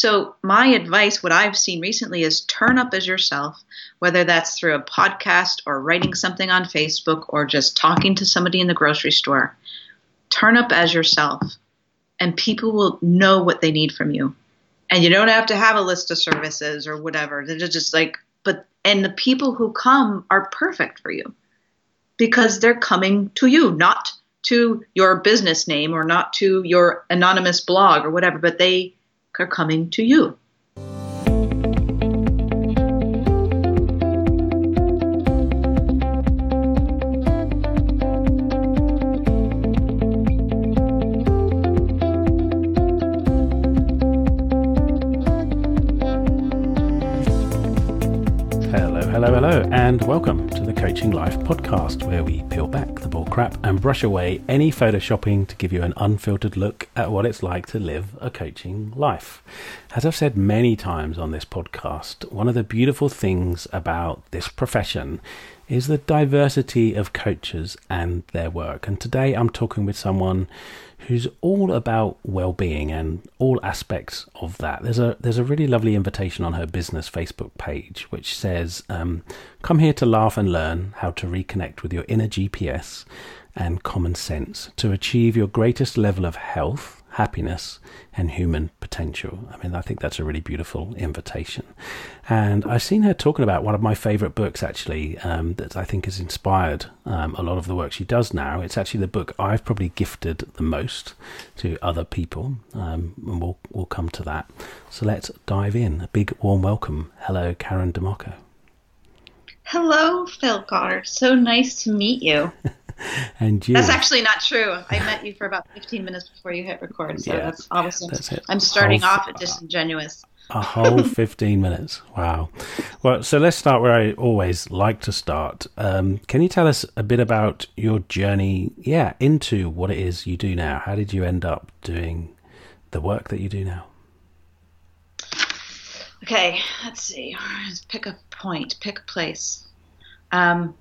So, my advice, what I've seen recently, is turn up as yourself, whether that's through a podcast or writing something on Facebook or just talking to somebody in the grocery store. Turn up as yourself, and people will know what they need from you. And you don't have to have a list of services or whatever. They're just like, but, and the people who come are perfect for you because they're coming to you, not to your business name or not to your anonymous blog or whatever, but they are coming to you. And welcome to the Coaching Life podcast, where we peel back the bullcrap and brush away any photoshopping to give you an unfiltered look at what it's like to live a coaching life. As I've said many times on this podcast, one of the beautiful things about this profession is the diversity of coaches and their work. And today I'm talking with someone who's all about well-being and all aspects of that. There's a there's a really lovely invitation on her business Facebook page which says, um, "Come here to laugh and learn how to reconnect with your inner GPS and common sense to achieve your greatest level of health." Happiness and human potential. I mean, I think that's a really beautiful invitation. And I've seen her talking about one of my favorite books, actually, um, that I think has inspired um, a lot of the work she does now. It's actually the book I've probably gifted the most to other people, um, and we'll, we'll come to that. So let's dive in. A big warm welcome. Hello, Karen DiMarco. Hello, Phil Carter. So nice to meet you. and you. That's actually not true. I met you for about 15 minutes before you hit record, so yeah, that's obviously that's I'm starting whole, off at disingenuous. A whole 15 minutes. Wow. Well, so let's start where I always like to start. Um, can you tell us a bit about your journey, yeah, into what it is you do now? How did you end up doing the work that you do now? Okay, let's see. Let's pick a point, pick a place. Um,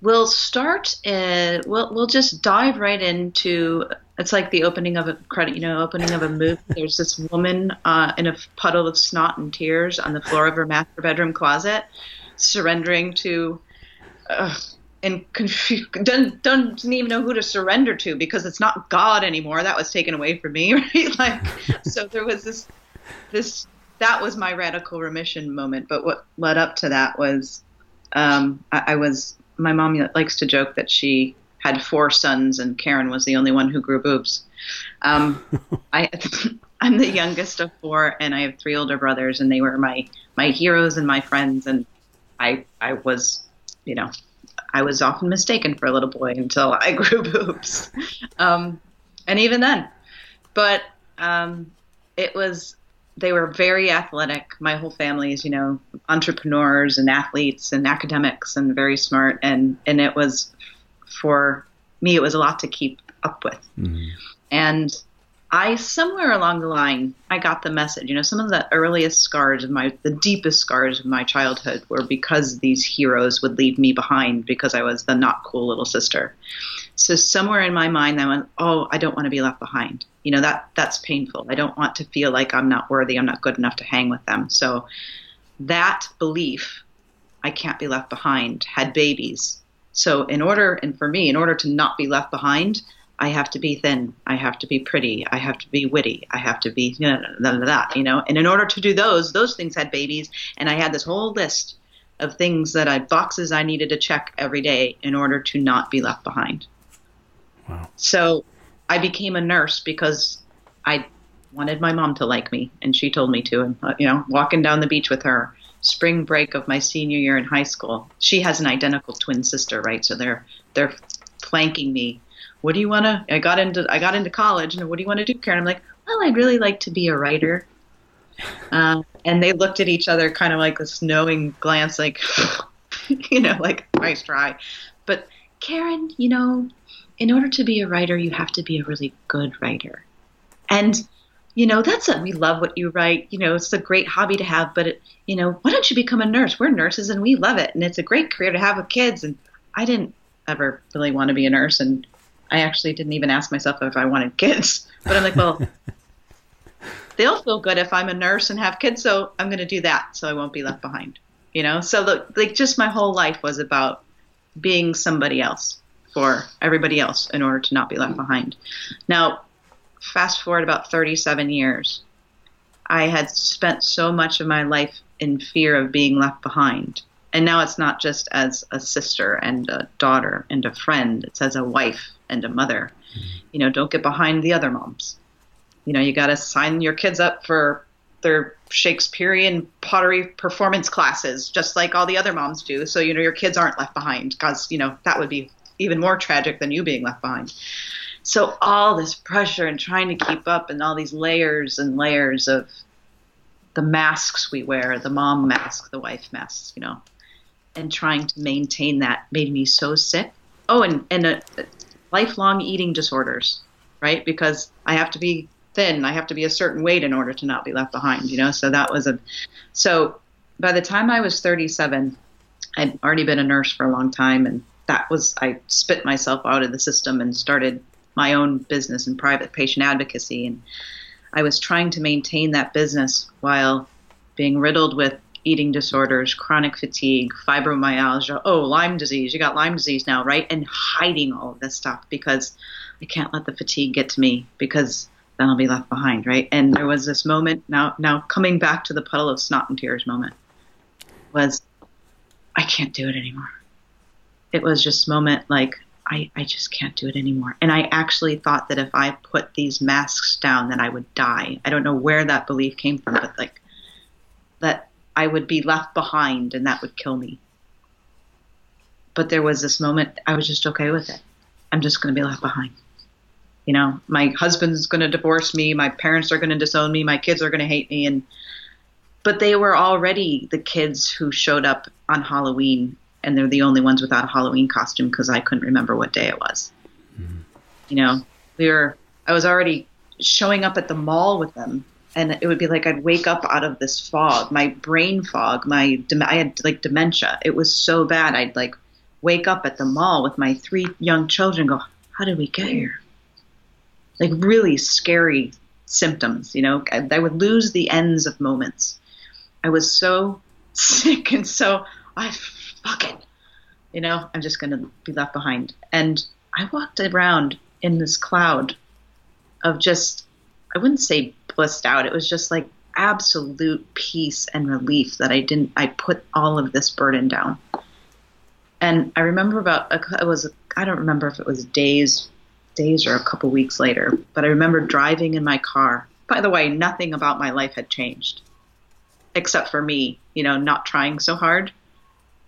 we'll start. Uh, we'll we'll just dive right into. It's like the opening of a credit, you know, opening of a movie. There's this woman uh, in a puddle of snot and tears on the floor of her master bedroom closet, surrendering to. Uh, and confused, doesn't, doesn't even know who to surrender to because it's not God anymore. That was taken away from me, right? Like, so there was this, this, that was my radical remission moment. But what led up to that was, um, I, I was my mom likes to joke that she had four sons and Karen was the only one who grew boobs. Um, I, I'm the youngest of four, and I have three older brothers, and they were my my heroes and my friends. And I I was, you know, I was often mistaken for a little boy until I grew boobs, um, and even then. But um, it was they were very athletic. My whole family is, you know, entrepreneurs and athletes and academics and very smart. And, and it was, for me, it was a lot to keep up with. Mm-hmm. And I, somewhere along the line, I got the message. You know, some of the earliest scars of my, the deepest scars of my childhood were because these heroes would leave me behind because I was the not cool little sister. So somewhere in my mind, I went, "Oh, I don't want to be left behind." You know that that's painful. I don't want to feel like I'm not worthy. I'm not good enough to hang with them. So that belief, I can't be left behind, had babies. So in order, and for me, in order to not be left behind, I have to be thin. I have to be pretty. I have to be witty. I have to be you know, that, you know. And in order to do those, those things had babies, and I had this whole list of things that I boxes I needed to check every day in order to not be left behind. Wow. So I became a nurse because I wanted my mom to like me, and she told me to. And uh, you know, walking down the beach with her, spring break of my senior year in high school. She has an identical twin sister, right? So they're they're flanking me. What do you want to? I got into I got into college, and what do you want to do, Karen? I'm like, well, I'd really like to be a writer. Uh, and they looked at each other, kind of like this knowing glance, like, you know, like nice try. But Karen, you know, in order to be a writer, you have to be a really good writer. And, you know, that's a, we love what you write. You know, it's a great hobby to have, but, it, you know, why don't you become a nurse? We're nurses and we love it. And it's a great career to have with kids. And I didn't ever really want to be a nurse. And I actually didn't even ask myself if I wanted kids. But I'm like, well, they'll feel good if I'm a nurse and have kids, so I'm going to do that so I won't be left behind. You know, so the, like just my whole life was about being somebody else for everybody else in order to not be left behind. Now, fast forward about 37 years, I had spent so much of my life in fear of being left behind. And now it's not just as a sister and a daughter and a friend, it's as a wife and a mother. You know, don't get behind the other moms. You know, you got to sign your kids up for their Shakespearean pottery performance classes, just like all the other moms do. So, you know, your kids aren't left behind because, you know, that would be even more tragic than you being left behind. So all this pressure and trying to keep up and all these layers and layers of the masks we wear, the mom mask, the wife mask, you know, and trying to maintain that made me so sick. Oh, and and uh, lifelong eating disorders, right? Because I have to be thin, I have to be a certain weight in order to not be left behind, you know. So that was a so by the time I was 37, I'd already been a nurse for a long time and that was I spit myself out of the system and started my own business in private patient advocacy and I was trying to maintain that business while being riddled with eating disorders, chronic fatigue, fibromyalgia, oh, Lyme disease, you got Lyme disease now, right? And hiding all of this stuff because I can't let the fatigue get to me because then I'll be left behind, right? And there was this moment now now coming back to the puddle of snot and tears moment was I can't do it anymore it was just moment like I, I just can't do it anymore. And I actually thought that if I put these masks down, then I would die. I don't know where that belief came from, but like that I would be left behind and that would kill me. But there was this moment I was just okay with it. I'm just going to be left behind. You know, my husband's going to divorce me, my parents are going to disown me, my kids are going to hate me and but they were already the kids who showed up on Halloween and they're the only ones without a Halloween costume because I couldn't remember what day it was. Mm-hmm. You know, we were I was already showing up at the mall with them, and it would be like I'd wake up out of this fog, my brain fog, my I had like dementia. It was so bad. I'd like wake up at the mall with my three young children. go, how did we get here? Like really scary symptoms. You know, I, I would lose the ends of moments. I was so sick and so I fuck it. You know, I'm just to be left behind. And I walked around in this cloud of just, I wouldn't say blissed out. It was just like absolute peace and relief that I didn't, I put all of this burden down. And I remember about, it was, I don't remember if it was days, days or a couple weeks later, but I remember driving in my car. By the way, nothing about my life had changed except for me, you know, not trying so hard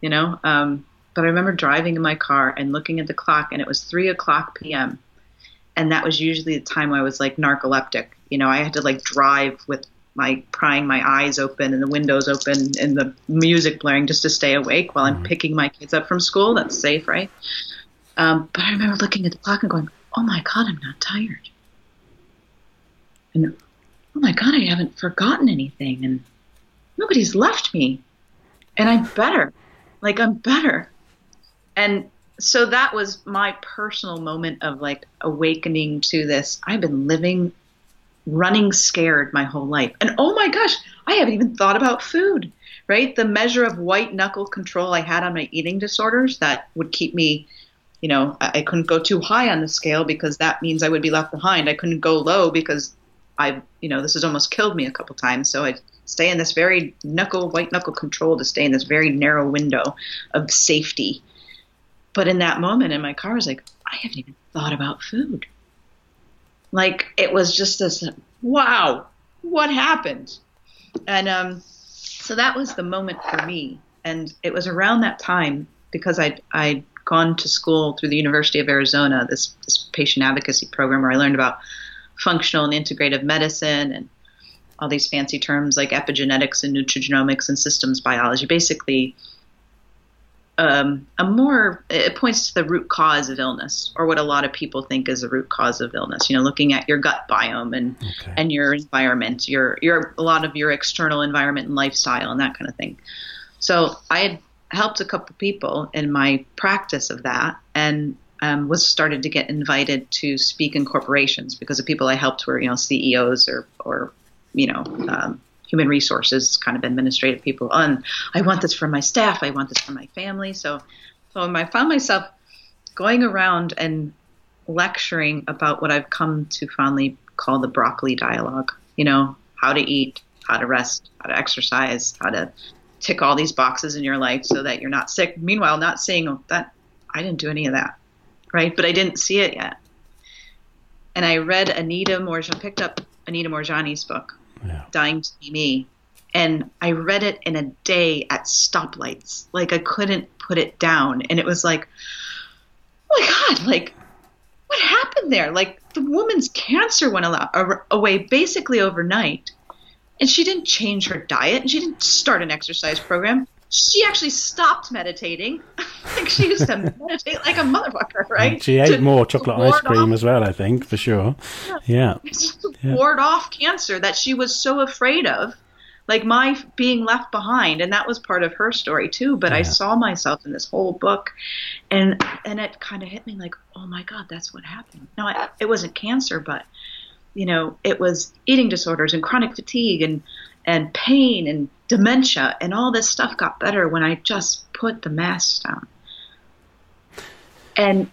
you know. Um, but I remember driving in my car and looking at the clock, and it was three o'clock p.m. And that was usually the time I was like narcoleptic. You know, I had to like drive with my prying my eyes open and the windows open and the music blaring just to stay awake while I'm mm-hmm. picking my kids up from school. That's safe, right? Um, but I remember looking at the clock and going, "Oh my God, I'm not tired." And oh my God, I haven't forgotten anything, and nobody's left me, and I'm better. Like I'm better. And so that was my personal moment of like awakening to this. I've been living running scared my whole life. And oh my gosh, I haven't even thought about food, right? The measure of white knuckle control I had on my eating disorders that would keep me, you know, I, I couldn't go too high on the scale because that means I would be left behind. I couldn't go low because I, you know, this has almost killed me a couple times. So I stay in this very knuckle, white knuckle control to stay in this very narrow window of safety. But in that moment in my car, I was like, I haven't even thought about food. Like it was just this, wow, what happened? And um, so that was the moment for me. And it was around that time because I'd, I'd gone to school through the University of Arizona, this, this patient advocacy program where I learned about functional and integrative medicine and all these fancy terms like epigenetics and nutrigenomics and systems biology. Basically, um, a more it points to the root cause of illness, or what a lot of people think is the root cause of illness. You know, looking at your gut biome and okay. and your environment, your your a lot of your external environment and lifestyle and that kind of thing. So I had helped a couple people in my practice of that, and um, was started to get invited to speak in corporations because the people I helped were you know CEOs or or you know, um, human resources kind of administrative people. And I want this for my staff. I want this for my family. So, so I found myself going around and lecturing about what I've come to fondly call the broccoli dialogue. You know, how to eat, how to rest, how to exercise, how to tick all these boxes in your life so that you're not sick. Meanwhile, not seeing oh, that I didn't do any of that, right? But I didn't see it yet. And I read Anita Moorjani, picked up Anita Moorjani's book, yeah. Dying to Be Me, and I read it in a day at stoplights. Like I couldn't put it down, and it was like, oh my god, like what happened there? Like the woman's cancer went away basically overnight and she didn't change her diet and she didn't start an exercise program she actually stopped meditating like she used to meditate like a motherfucker right she ate to, more chocolate ice cream off. as well i think for sure yeah, yeah. to yeah. ward off cancer that she was so afraid of like my being left behind and that was part of her story too but yeah. i saw myself in this whole book and and it kind of hit me like oh my god that's what happened no I, it wasn't cancer but you know, it was eating disorders and chronic fatigue and and pain and dementia and all this stuff got better when I just put the masks down. And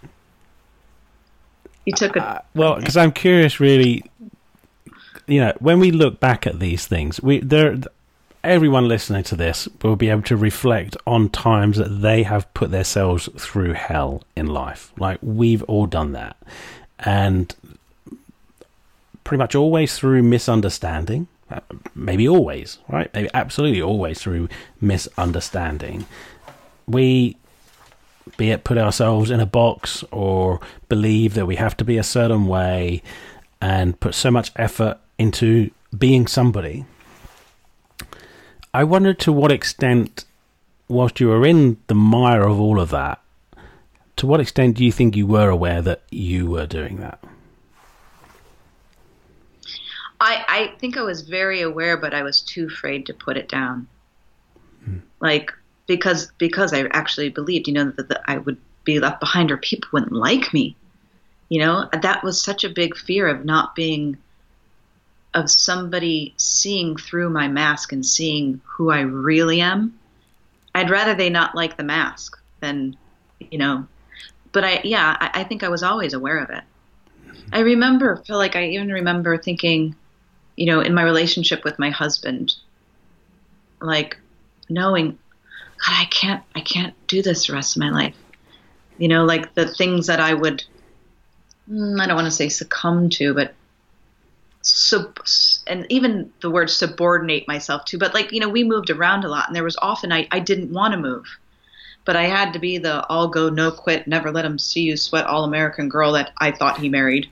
you took a uh, well because I'm curious, really. You know, when we look back at these things, we there. Everyone listening to this will be able to reflect on times that they have put themselves through hell in life. Like we've all done that, and pretty much always through misunderstanding. Maybe always, right? Maybe absolutely always through misunderstanding. We, be it put ourselves in a box or believe that we have to be a certain way and put so much effort into being somebody. I wonder to what extent, whilst you were in the mire of all of that, to what extent do you think you were aware that you were doing that? I, I think I was very aware, but I was too afraid to put it down. Hmm. Like because because I actually believed, you know, that, that I would be left behind or people wouldn't like me. You know, that was such a big fear of not being of somebody seeing through my mask and seeing who I really am. I'd rather they not like the mask than, you know. But I, yeah, I, I think I was always aware of it. I remember, feel like I even remember thinking, you know, in my relationship with my husband, like knowing, God, I can't, I can't do this the rest of my life. You know, like the things that I would, mm, I don't want to say succumb to, but sub, and even the word subordinate myself to, but like, you know, we moved around a lot and there was often I, I didn't want to move, but I had to be the all go, no quit, never let him see you sweat all American girl that I thought he married.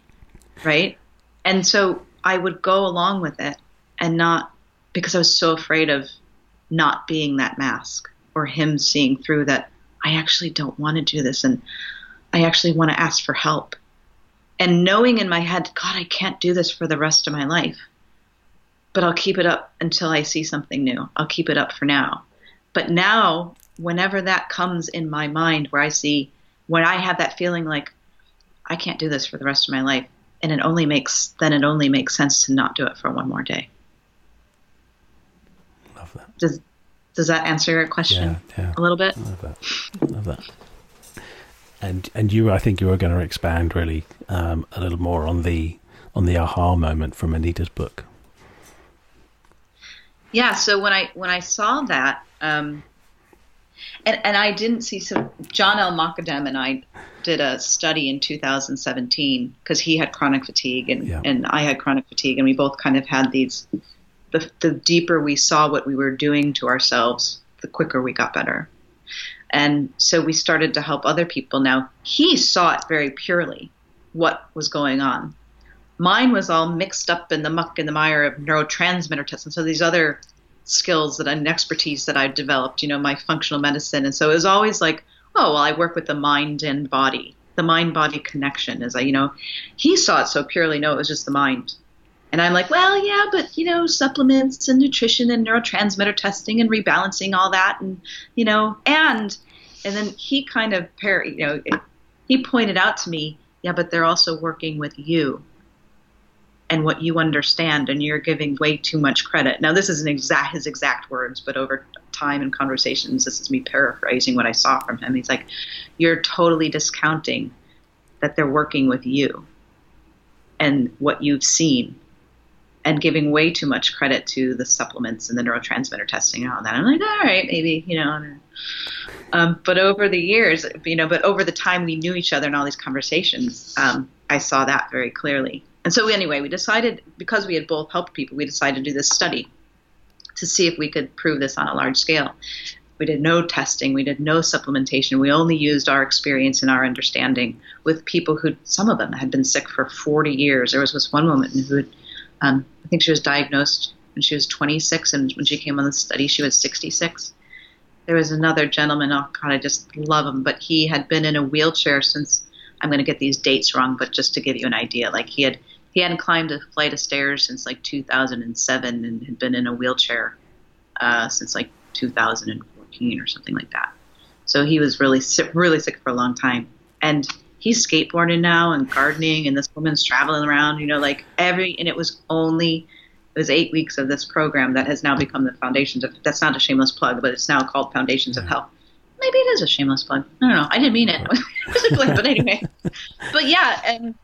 Right. And so I would go along with it and not because I was so afraid of not being that mask or him seeing through that I actually don't want to do this and I actually want to ask for help. And knowing in my head, God, I can't do this for the rest of my life. But I'll keep it up until I see something new. I'll keep it up for now. But now, whenever that comes in my mind where I see, when I have that feeling like, I can't do this for the rest of my life, and it only makes then it only makes sense to not do it for one more day. Love that. Does does that answer your question yeah, yeah. a little bit? Love that. Love that. And and you, I think you were going to expand really um, a little more on the on the aha moment from Anita's book. Yeah. So when I when I saw that, um, and and I didn't see so John El-Mokadem and I did a study in 2017 because he had chronic fatigue and, yeah. and I had chronic fatigue, and we both kind of had these. The, the deeper we saw what we were doing to ourselves, the quicker we got better. And so we started to help other people. Now, he saw it very purely, what was going on. Mine was all mixed up in the muck and the mire of neurotransmitter tests. And so these other skills that and expertise that I've developed, you know, my functional medicine. And so it was always like, oh, well, I work with the mind and body, the mind body connection. As I, you know, he saw it so purely, no, it was just the mind. And I'm like, well, yeah, but you know, supplements and nutrition and neurotransmitter testing and rebalancing, all that, and you know, and and then he kind of, par- you know, he pointed out to me, yeah, but they're also working with you. And what you understand and you're giving way too much credit now this isn't exact his exact words but over time and conversations this is me paraphrasing what i saw from him he's like you're totally discounting that they're working with you and what you've seen and giving way too much credit to the supplements and the neurotransmitter testing and all that. I'm like, all right, maybe, you know. Um, but over the years, you know, but over the time we knew each other and all these conversations, um, I saw that very clearly. And so, anyway, we decided, because we had both helped people, we decided to do this study to see if we could prove this on a large scale. We did no testing, we did no supplementation. We only used our experience and our understanding with people who, some of them had been sick for 40 years. There was this one woman who um, I think she was diagnosed when she was 26, and when she came on the study, she was 66. There was another gentleman, oh God, I just love him, but he had been in a wheelchair since, I'm going to get these dates wrong, but just to give you an idea, like he had he hadn't climbed a flight of stairs since like 2007 and had been in a wheelchair uh, since like 2014 or something like that. So he was really sick, really sick for a long time. And he's skateboarding now and gardening, and this woman's traveling around. You know, like every and it was only it was eight weeks of this program that has now become the foundations of. That's not a shameless plug, but it's now called Foundations of Health. Maybe it is a shameless plug. I don't know. I didn't mean it. but anyway, but yeah, and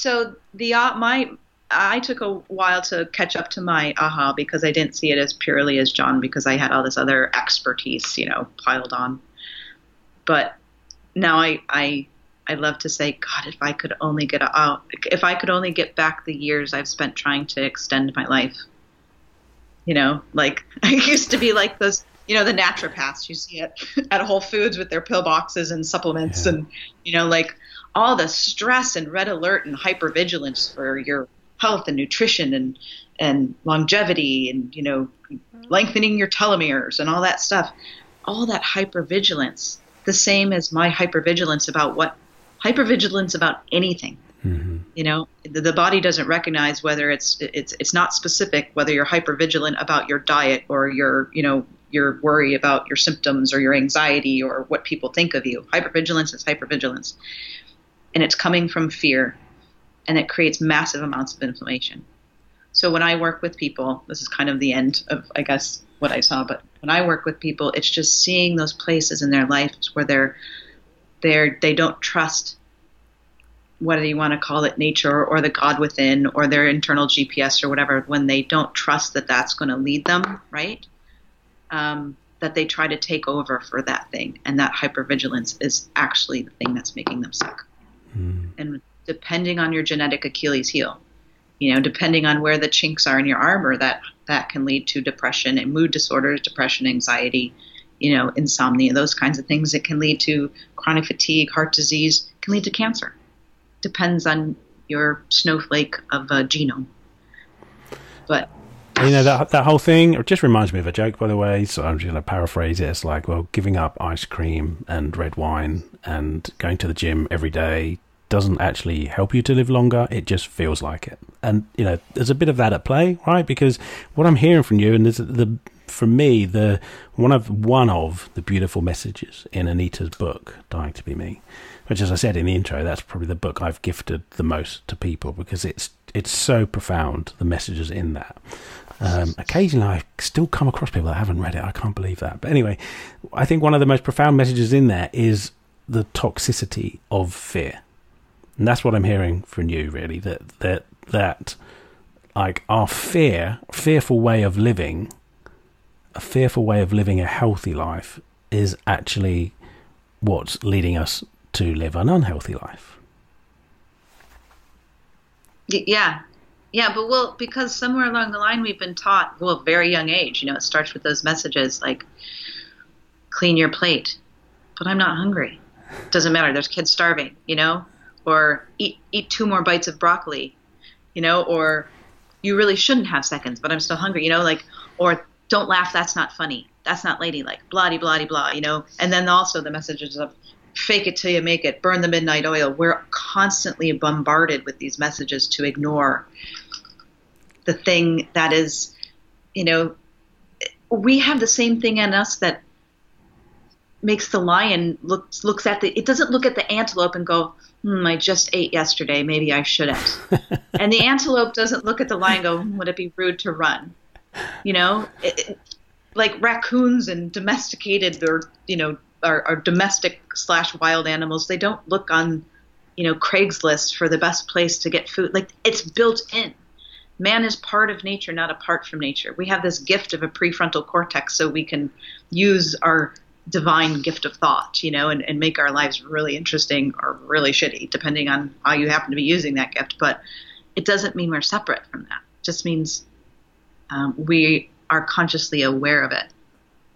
so the uh, my I took a while to catch up to my aha because I didn't see it as purely as John because I had all this other expertise, you know, piled on. But now I I I love to say, God, if I could only get out, if I could only get back the years I've spent trying to extend my life. You know, like I used to be like those, you know, the naturopaths you see it at Whole Foods with their pill boxes and supplements, yeah. and you know, like all the stress and red alert and hypervigilance for your health and nutrition and and longevity and you know lengthening your telomeres and all that stuff all that hypervigilance the same as my hypervigilance about what hypervigilance about anything. Mm-hmm. You know, the, the, body doesn't recognize whether it's it's it's not specific whether you're hypervigilant about your diet or your you know your worry about your symptoms or your anxiety or what people think of you. Hypervigilance is hypervigilance, and it's coming from fear, and it creates massive amounts of inflammation. So when I work with people, this is kind of the end of I guess what I saw, but when I work with people, it's just seeing those places in their lives where they're they're they don't trust whether you want to call it nature or the God within or their internal GPS or whatever, when they don't trust that that's going to lead them, right? Um, that they try to take over for that thing. And that hypervigilance is actually the thing that's making them sick. Mm. And depending on your genetic Achilles heel, you know, depending on where the chinks are in your armor, that, that can lead to depression and mood disorders, depression, anxiety, you know, insomnia, those kinds of things. It can lead to chronic fatigue, heart disease, can lead to cancer. Depends on your snowflake of a genome. But you know that that whole thing it just reminds me of a joke by the way so i'm just going to paraphrase it it's like well giving up ice cream and red wine and going to the gym every day doesn't actually help you to live longer it just feels like it and you know there's a bit of that at play right because what i'm hearing from you and the for me, the one of one of the beautiful messages in Anita's book, "Dying to Be Me," which, as I said in the intro, that's probably the book I've gifted the most to people because it's it's so profound. The messages in that. Um, occasionally, I still come across people that haven't read it. I can't believe that. But anyway, I think one of the most profound messages in there is the toxicity of fear, and that's what I'm hearing from you. Really, that that that like our fear, fearful way of living a fearful way of living a healthy life is actually what's leading us to live an unhealthy life. Yeah. Yeah, but well, because somewhere along the line we've been taught, well, very young age, you know, it starts with those messages like, clean your plate, but I'm not hungry. Doesn't matter. There's kids starving, you know, or eat, eat two more bites of broccoli, you know, or you really shouldn't have seconds, but I'm still hungry, you know, like, or don't laugh, that's not funny. That's not ladylike. Blah, blah, blah, you know? And then also the messages of fake it till you make it, burn the midnight oil. We're constantly bombarded with these messages to ignore the thing that is, you know, we have the same thing in us that makes the lion looks looks at the it doesn't look at the antelope and go hmm, i just ate yesterday. Maybe i shouldn't. And the antelope doesn't look at the lion and go hmm, would it be rude to run? You know it, it, like raccoons and domesticated or you know are domestic slash wild animals they don't look on you know craigslist for the best place to get food like it's built in man is part of nature not apart from nature we have this gift of a prefrontal cortex so we can use our divine gift of thought, you know, and, and make our lives really interesting or really shitty, depending on how you happen to be using that gift. But it doesn't mean we're separate from that. It just means um, we are consciously aware of it.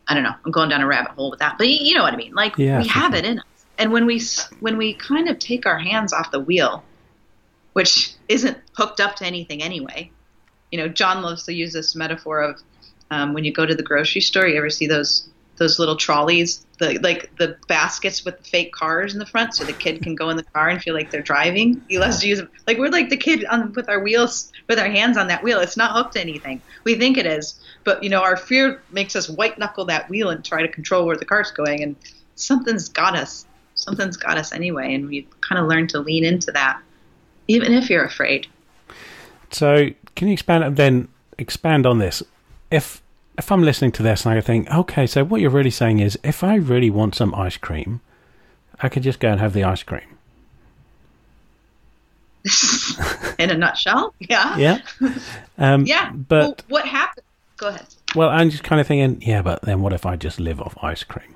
I don't know. I'm going down a rabbit hole with that, but you know what I mean. Like yeah, we have sure. it in us, and when we when we kind of take our hands off the wheel, which isn't hooked up to anything anyway. You know, John loves to use this metaphor of um, when you go to the grocery store. You ever see those those little trolleys, the like the baskets with the fake cars in the front, so the kid can go in the car and feel like they're driving. He loves to use them. Like we're like the kid on with our wheels, with our hands on that wheel. It's not hooked to anything. We think it is, but you know our fear makes us white knuckle that wheel and try to control where the car's going. And something's got us. Something's got us anyway, and we kind of learn to lean into that, even if you're afraid. So, can you expand then? Expand on this. If if I'm listening to this and I think, okay, so what you're really saying is if I really want some ice cream, I could just go and have the ice cream. In a nutshell, yeah. Yeah. Um, yeah. But well, what happened? Go ahead. Well, I'm just kind of thinking, yeah, but then what if I just live off ice cream?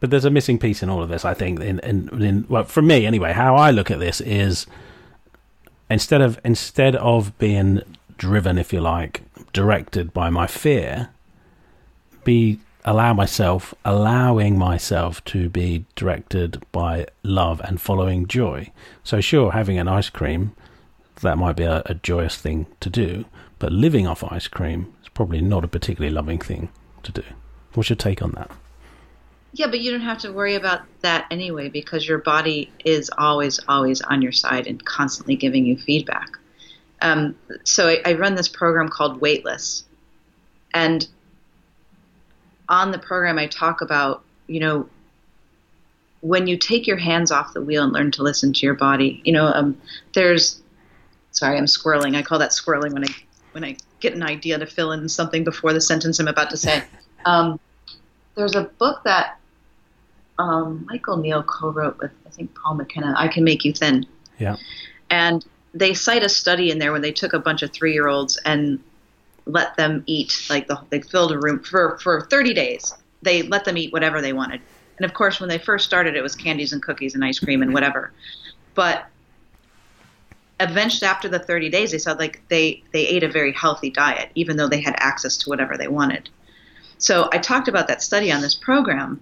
But there's a missing piece in all of this, I think. In, in, in well, for me anyway, how I look at this is instead of instead of being driven, if you like, directed by my fear, be allow myself, allowing myself to be directed by love and following joy. So, sure, having an ice cream, that might be a, a joyous thing to do, but living off ice cream is probably not a particularly loving thing to do. What's your take on that? Yeah, but you don't have to worry about that anyway because your body is always, always on your side and constantly giving you feedback. Um, so I, I run this program called Weightless, and on the program I talk about you know when you take your hands off the wheel and learn to listen to your body. You know, um, there's sorry, I'm squirreling. I call that squirreling when I when I get an idea to fill in something before the sentence I'm about to say. Um, there's a book that um, Michael Neill co-wrote with I think Paul McKenna. I can make you thin. Yeah. And they cite a study in there when they took a bunch of three year olds and let them eat like the, they filled a room for for 30 days. They let them eat whatever they wanted. And of course when they first started it was candies and cookies and ice cream and whatever. But eventually after the 30 days they saw like they they ate a very healthy diet even though they had access to whatever they wanted. So i talked about that study on this program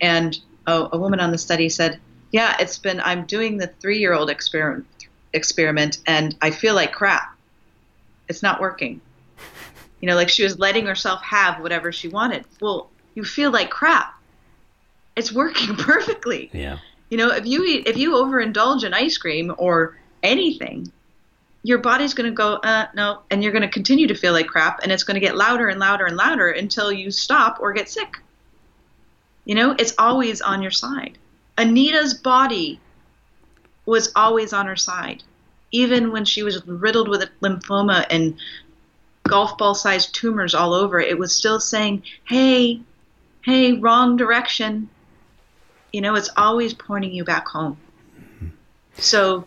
and a, a woman on the study said yeah it's been i'm doing the three year old experiment experiment and I feel like crap. It's not working. You know, like she was letting herself have whatever she wanted. Well, you feel like crap. It's working perfectly. Yeah. You know, if you eat, if you overindulge in ice cream or anything, your body's going to go, uh, no, and you're going to continue to feel like crap, and it's going to get louder and louder and louder until you stop or get sick. You know, it's always on your side. Anita's body was always on her side. Even when she was riddled with lymphoma and golf ball sized tumors all over, it was still saying, hey, hey, wrong direction. You know, it's always pointing you back home. So.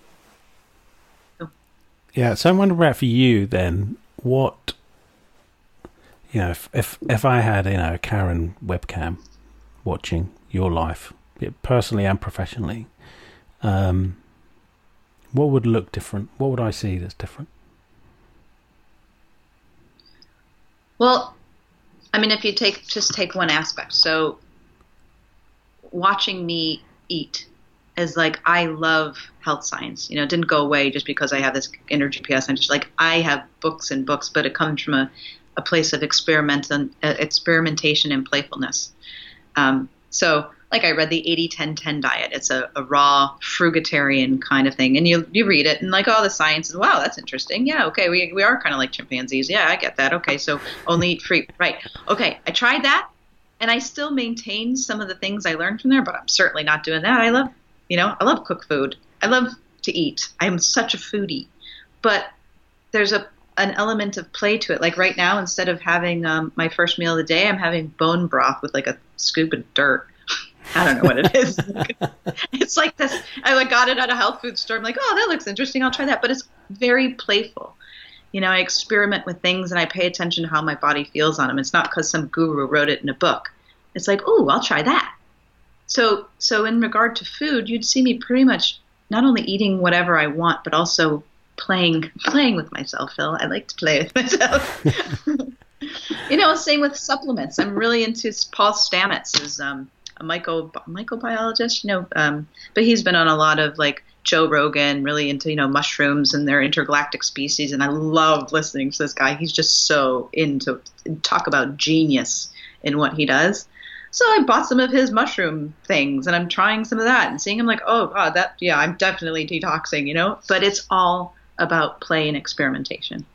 Yeah, so I'm wondering about for you then, what, you know, if, if, if I had, you know, a Karen webcam watching your life, personally and professionally, um, what would look different? What would I see that's different? Well, I mean, if you take just take one aspect, so watching me eat is like I love health science. You know, it didn't go away just because I have this inner GPS. I'm just like I have books and books, but it comes from a, a place of experiment and uh, experimentation and playfulness. Um, so like I read the 80 10 10 diet. It's a, a, raw frugitarian kind of thing. And you you read it and like, oh, the science is, wow, that's interesting. Yeah, okay, we, we are kind of like chimpanzees. Yeah, I get that. Okay, so only eat fruit. Right. Okay, I tried that. and I still maintain some of the things I learned from there, but I'm certainly not doing that. I love, you know, I love cook food. I love to eat. I'm such a foodie, but there's a an element of play to it. Like right now, instead of having um, my first meal of the day, I'm having bone broth with like a scoop of dirt. I don't know what it is. it's like this. I like got it at a health food store. I'm like, oh, that looks interesting. I'll try that. But it's very playful. You know, I experiment with things and I pay attention to how my body feels on them. It's not because some guru wrote it in a book. It's like, oh, I'll try that. So, so in regard to food, you'd see me pretty much not only eating whatever I want, but also playing playing with myself, Phil. I like to play with myself. you know, same with supplements. I'm really into Paul Stamets um, a micro microbiologist, you know, um, but he's been on a lot of like Joe Rogan, really into you know mushrooms and their intergalactic species, and I love listening to this guy. He's just so into talk about genius in what he does. So I bought some of his mushroom things, and I'm trying some of that and seeing. I'm like, oh god, that yeah, I'm definitely detoxing, you know. But it's all about play and experimentation.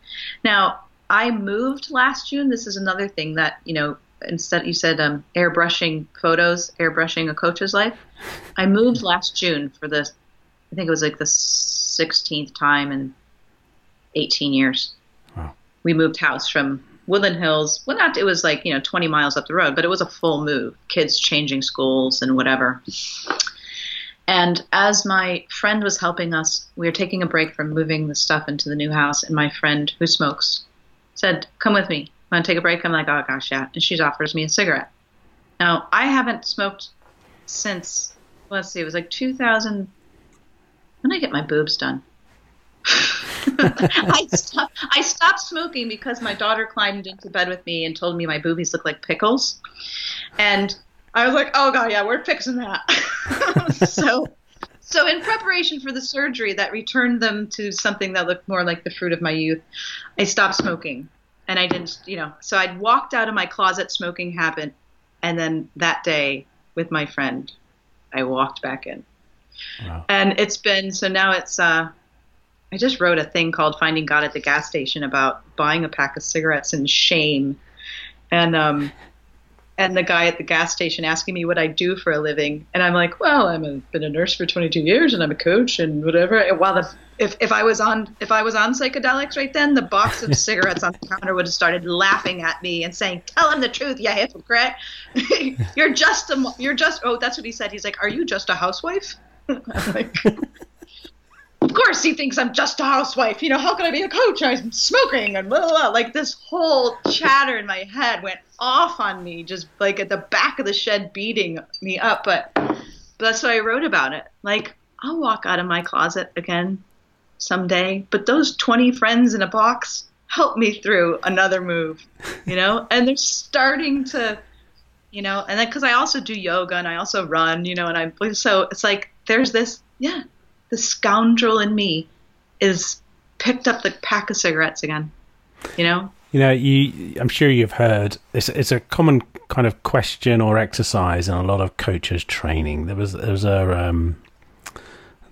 Now, I moved last June. This is another thing that, you know, instead you said um, airbrushing photos, airbrushing a coach's life. I moved last June for the, I think it was like the 16th time in 18 years. Wow. We moved house from Woodland Hills. Well, not, it was like, you know, 20 miles up the road, but it was a full move, kids changing schools and whatever. And as my friend was helping us, we were taking a break from moving the stuff into the new house, and my friend who smokes said, Come with me. Want to take a break? I'm like, Oh gosh, yeah. And she offers me a cigarette. Now, I haven't smoked since, let's see, it was like 2000. When I get my boobs done? I, stopped, I stopped smoking because my daughter climbed into bed with me and told me my boobies look like pickles. And I was like, oh god, yeah, we're fixing that. so, so in preparation for the surgery that returned them to something that looked more like the fruit of my youth, I stopped smoking, and I didn't, you know, so I'd walked out of my closet smoking habit, and then that day with my friend, I walked back in, wow. and it's been so now it's. uh I just wrote a thing called Finding God at the Gas Station about buying a pack of cigarettes and shame. And um, and the guy at the gas station asking me what I do for a living, and I'm like, well, i have been a nurse for 22 years, and I'm a coach, and whatever. And while the if, if I was on if I was on psychedelics right then, the box of cigarettes on the counter would have started laughing at me and saying, "Tell him the truth, you hypocrite! you're just a you're just oh that's what he said. He's like, are you just a housewife? I'm like, of course he thinks I'm just a housewife. You know, how could I be a coach? I'm smoking and blah, blah, blah. Like this whole chatter in my head went off on me, just like at the back of the shed beating me up. But, but that's why I wrote about it. Like, I'll walk out of my closet again someday, but those 20 friends in a box help me through another move, you know? and they're starting to, you know, and then because I also do yoga and I also run, you know, and I'm so it's like there's this, yeah, the scoundrel in me is picked up the pack of cigarettes again. You know. You know, you. I'm sure you've heard. It's it's a common kind of question or exercise in a lot of coaches training. There was there was a um,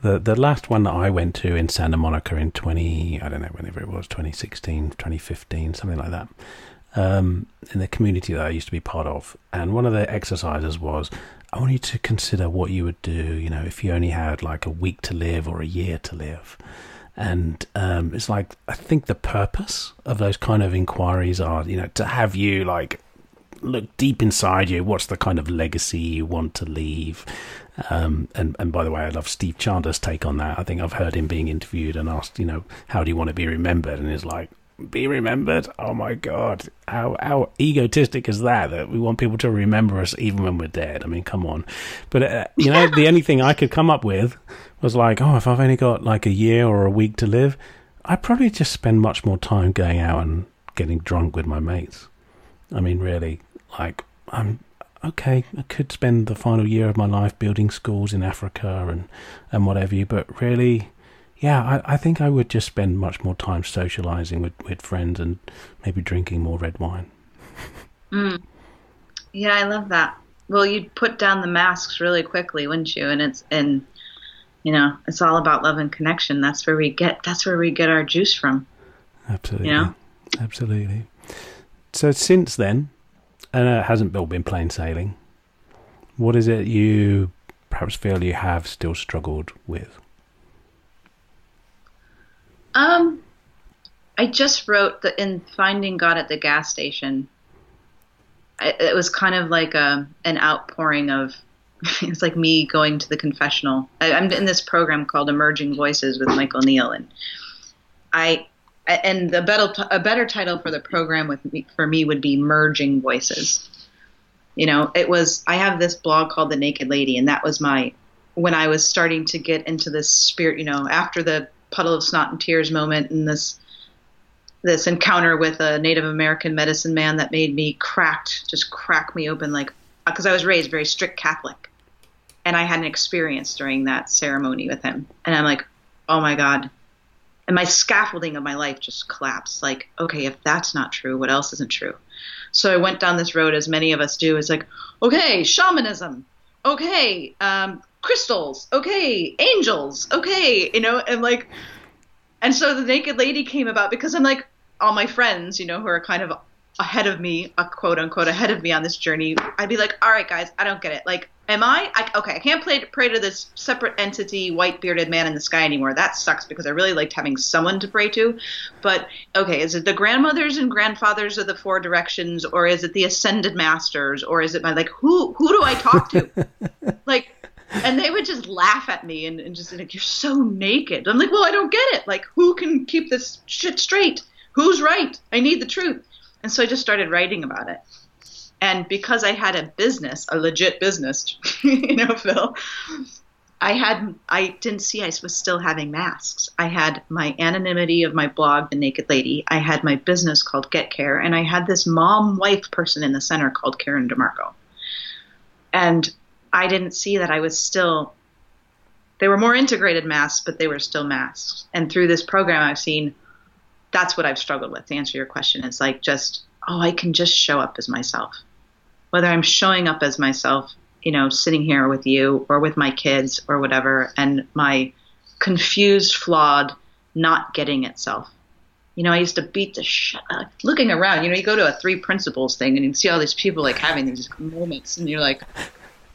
the the last one that I went to in Santa Monica in 20 I don't know whenever it was 2016 2015 something like that um, in the community that I used to be part of and one of the exercises was I want you to consider what you would do, you know, if you only had like a week to live or a year to live. And um, it's like, I think the purpose of those kind of inquiries are, you know, to have you like look deep inside you. What's the kind of legacy you want to leave? Um, and, and by the way, I love Steve Chandler's take on that. I think I've heard him being interviewed and asked, you know, how do you want to be remembered? And he's like, be remembered. Oh my god, how how egotistic is that? That we want people to remember us even when we're dead. I mean, come on. But uh, you know, the only thing I could come up with was like, oh, if I've only got like a year or a week to live, I'd probably just spend much more time going out and getting drunk with my mates. I mean, really, like I'm okay. I could spend the final year of my life building schools in Africa and and whatever you, but really yeah, I, I, think I would just spend much more time socializing with, with friends and maybe drinking more red wine. mm. Yeah, I love that. Well, you'd put down the masks really quickly, wouldn't you? And it's and you know, it's all about love and connection. That's where we get that's where we get our juice from. Absolutely. You know? Absolutely. So since then, and it hasn't all been plain sailing. What is it you perhaps feel you have still struggled with? Um, I just wrote the in Finding God at the gas station. It was kind of like a an outpouring of. It's like me going to the confessional. I, I'm in this program called Emerging Voices with Michael Neill, and I and the better a better title for the program with me, for me would be Merging Voices. You know, it was I have this blog called The Naked Lady, and that was my when I was starting to get into this spirit. You know, after the puddle of snot and tears moment and this this encounter with a Native American medicine man that made me cracked, just crack me open like because I was raised very strict Catholic, and I had an experience during that ceremony with him, and I'm like, oh my god, and my scaffolding of my life just collapsed. Like, okay, if that's not true, what else isn't true? So I went down this road, as many of us do. It's like, okay, shamanism, okay, um, crystals, okay, angels, okay, you know, and like and so the naked lady came about because I'm like all my friends, you know, who are kind of ahead of me, a quote unquote ahead of me on this journey. I'd be like, all right, guys, I don't get it. Like, am I, I okay? I can't play, pray to this separate entity, white bearded man in the sky anymore. That sucks because I really liked having someone to pray to. But okay, is it the grandmothers and grandfathers of the four directions, or is it the ascended masters, or is it my like who who do I talk to? like and they would just laugh at me and, and just like you're so naked. I'm like well i don't get it. Like who can keep this shit straight? Who's right? I need the truth. And so i just started writing about it. And because i had a business a legit business you know phil i had i didn't see i was still having masks. I had my anonymity of my blog the naked lady. I had my business called get care. And i had this mom wife person in the center called Karen DiMarco. And I didn't see that I was still. They were more integrated masks, but they were still masks. And through this program, I've seen that's what I've struggled with. To answer your question, it's like just oh, I can just show up as myself, whether I'm showing up as myself, you know, sitting here with you or with my kids or whatever, and my confused, flawed, not getting itself. You know, I used to beat the shit. Uh, looking around, you know, you go to a three principles thing and you see all these people like having these moments, and you're like,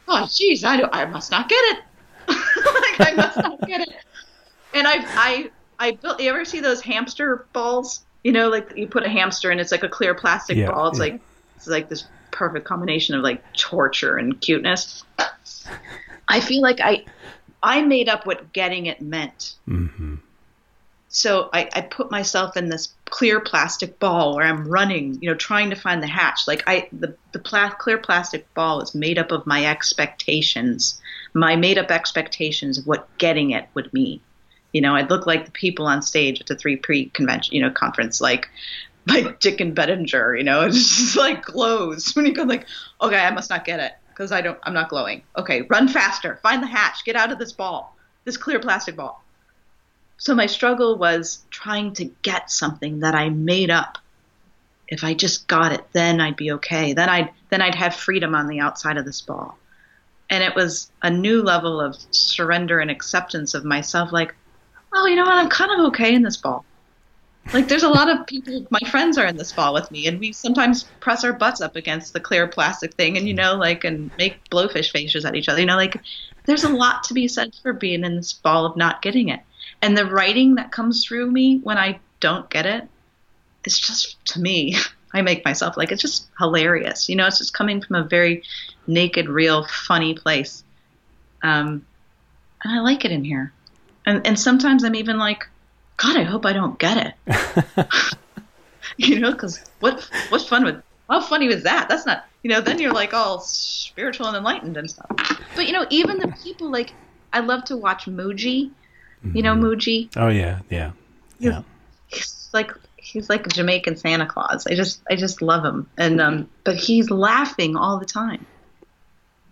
oh geez, I do, I must not get it. like I must not get it. And I I I built. You ever see those hamster balls? You know, like you put a hamster and it's like a clear plastic yeah, ball. It's yeah. like it's like this perfect combination of like torture and cuteness. I feel like I I made up what getting it meant. Mm-hmm. So I, I put myself in this clear plastic ball where I'm running, you know, trying to find the hatch. Like I, the the pla- clear plastic ball is made up of my expectations, my made up expectations of what getting it would mean. You know, I'd look like the people on stage at the three pre convention, you know, conference, like like Dicken Bettinger. You know, it's just like glows when you go like, okay, I must not get it because I don't, I'm not glowing. Okay, run faster, find the hatch, get out of this ball, this clear plastic ball. So my struggle was trying to get something that I made up. If I just got it, then I'd be okay. Then I'd then I'd have freedom on the outside of this ball. And it was a new level of surrender and acceptance of myself like, oh, you know what? I'm kind of okay in this ball. Like there's a lot of people my friends are in this ball with me and we sometimes press our butts up against the clear plastic thing and you know like and make blowfish faces at each other. You know like there's a lot to be said for being in this ball of not getting it and the writing that comes through me when I don't get it, it's just to me, I make myself like it's just hilarious. You know, it's just coming from a very naked, real, funny place. Um, and I like it in here. And and sometimes I'm even like, God, I hope I don't get it. you know, because what what fun with how funny was that? That's not you know. Then you're like all spiritual and enlightened and stuff. But you know, even the people like I love to watch Mooji you know mm-hmm. Oh yeah, yeah, yeah. He's like he's like a Jamaican Santa Claus. I just I just love him, and um, but he's laughing all the time.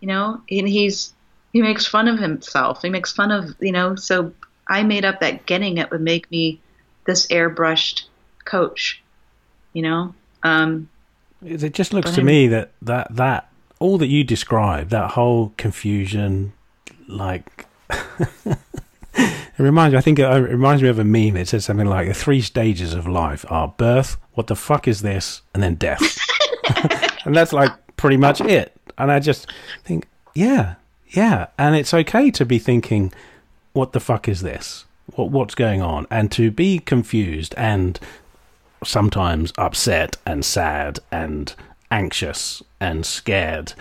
You know, and he's he makes fun of himself. He makes fun of you know. So I made up that getting it would make me this airbrushed coach. You know. Um, it just looks to me that that that all that you describe, that whole confusion, like It reminds me, I think it reminds me of a meme. It says something like the three stages of life are birth, what the fuck is this, and then death. and that's like pretty much it. And I just think, yeah, yeah, and it's okay to be thinking, what the fuck is this? What what's going on? And to be confused and sometimes upset and sad and anxious and scared.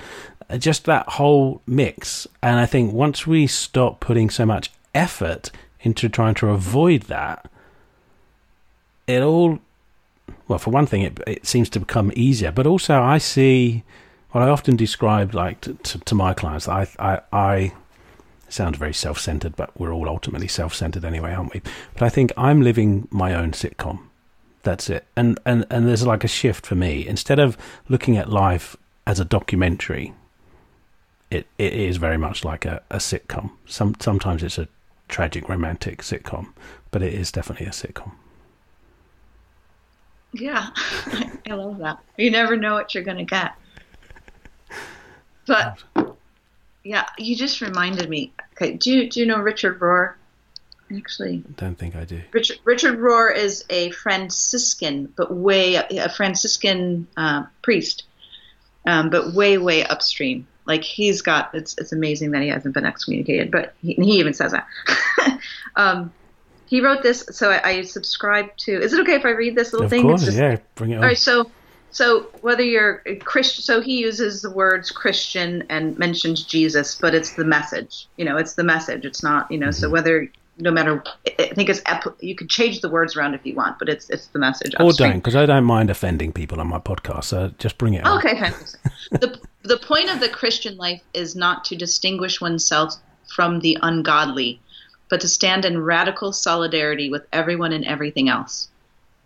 Just that whole mix. And I think once we stop putting so much effort into trying to avoid that, it all, well, for one thing, it, it seems to become easier. But also, I see what I often describe, like to, to, to my clients, I, I, I very self centered, but we're all ultimately self centered anyway, aren't we? But I think I'm living my own sitcom. That's it. And, and, and there's like a shift for me. Instead of looking at life as a documentary, it, it is very much like a, a sitcom. Some, sometimes it's a tragic romantic sitcom, but it is definitely a sitcom. Yeah, I love that. You never know what you're going to get. But yeah, you just reminded me. Okay, do you, do you know Richard Rohr? Actually, don't think I do. Richard Richard Rohr is a Franciscan, but way a Franciscan uh, priest, um, but way way upstream. Like he's got it's it's amazing that he hasn't been excommunicated, but he, he even says that. um, he wrote this, so I, I subscribe to. Is it okay if I read this little of thing? Course, just, yeah, bring it on. All right, so so whether you're Christian, so he uses the words Christian and mentions Jesus, but it's the message. You know, it's the message. It's not, you know. Mm-hmm. So whether, no matter, I think it's you could change the words around if you want, but it's it's the message. Or don't, because I don't mind offending people on my podcast. So just bring it. Okay, fantastic. the the point of the Christian life is not to distinguish oneself from the ungodly, but to stand in radical solidarity with everyone and everything else.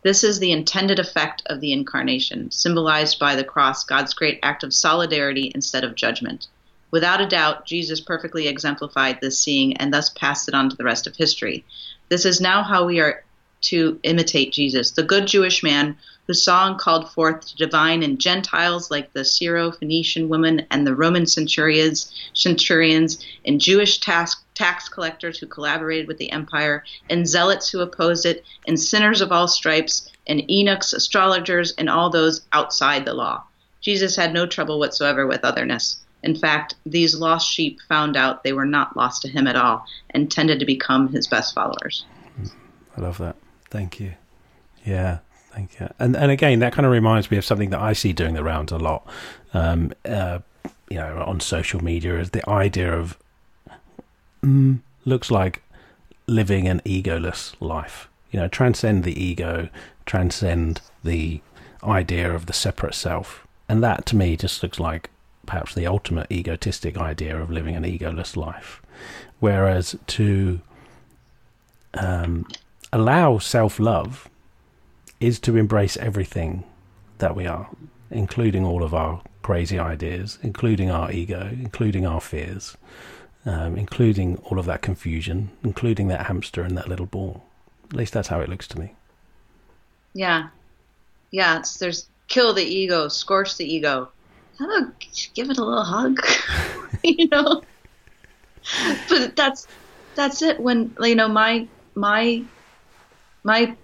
This is the intended effect of the incarnation, symbolized by the cross, God's great act of solidarity instead of judgment. Without a doubt, Jesus perfectly exemplified this seeing and thus passed it on to the rest of history. This is now how we are to imitate Jesus, the good Jewish man who saw and called forth to divine and Gentiles like the Syro-Phoenician woman and the Roman centurions, centurions and Jewish tax, tax collectors who collaborated with the empire, and zealots who opposed it, and sinners of all stripes, and eunuchs, astrologers, and all those outside the law. Jesus had no trouble whatsoever with otherness. In fact, these lost sheep found out they were not lost to him at all and tended to become his best followers. I love that. Thank you. Yeah, you. And and again, that kind of reminds me of something that I see doing the rounds a lot. Um, uh, you know, on social media is the idea of mm, looks like living an egoless life. You know, transcend the ego, transcend the idea of the separate self, and that to me just looks like perhaps the ultimate egotistic idea of living an egoless life. Whereas to um, allow self love is to embrace everything that we are, including all of our crazy ideas, including our ego, including our fears, um, including all of that confusion, including that hamster and that little ball. At least that's how it looks to me. Yeah. Yeah, it's, there's kill the ego, scorch the ego. How about give it a little hug? you know? But that's that's it when you know my my my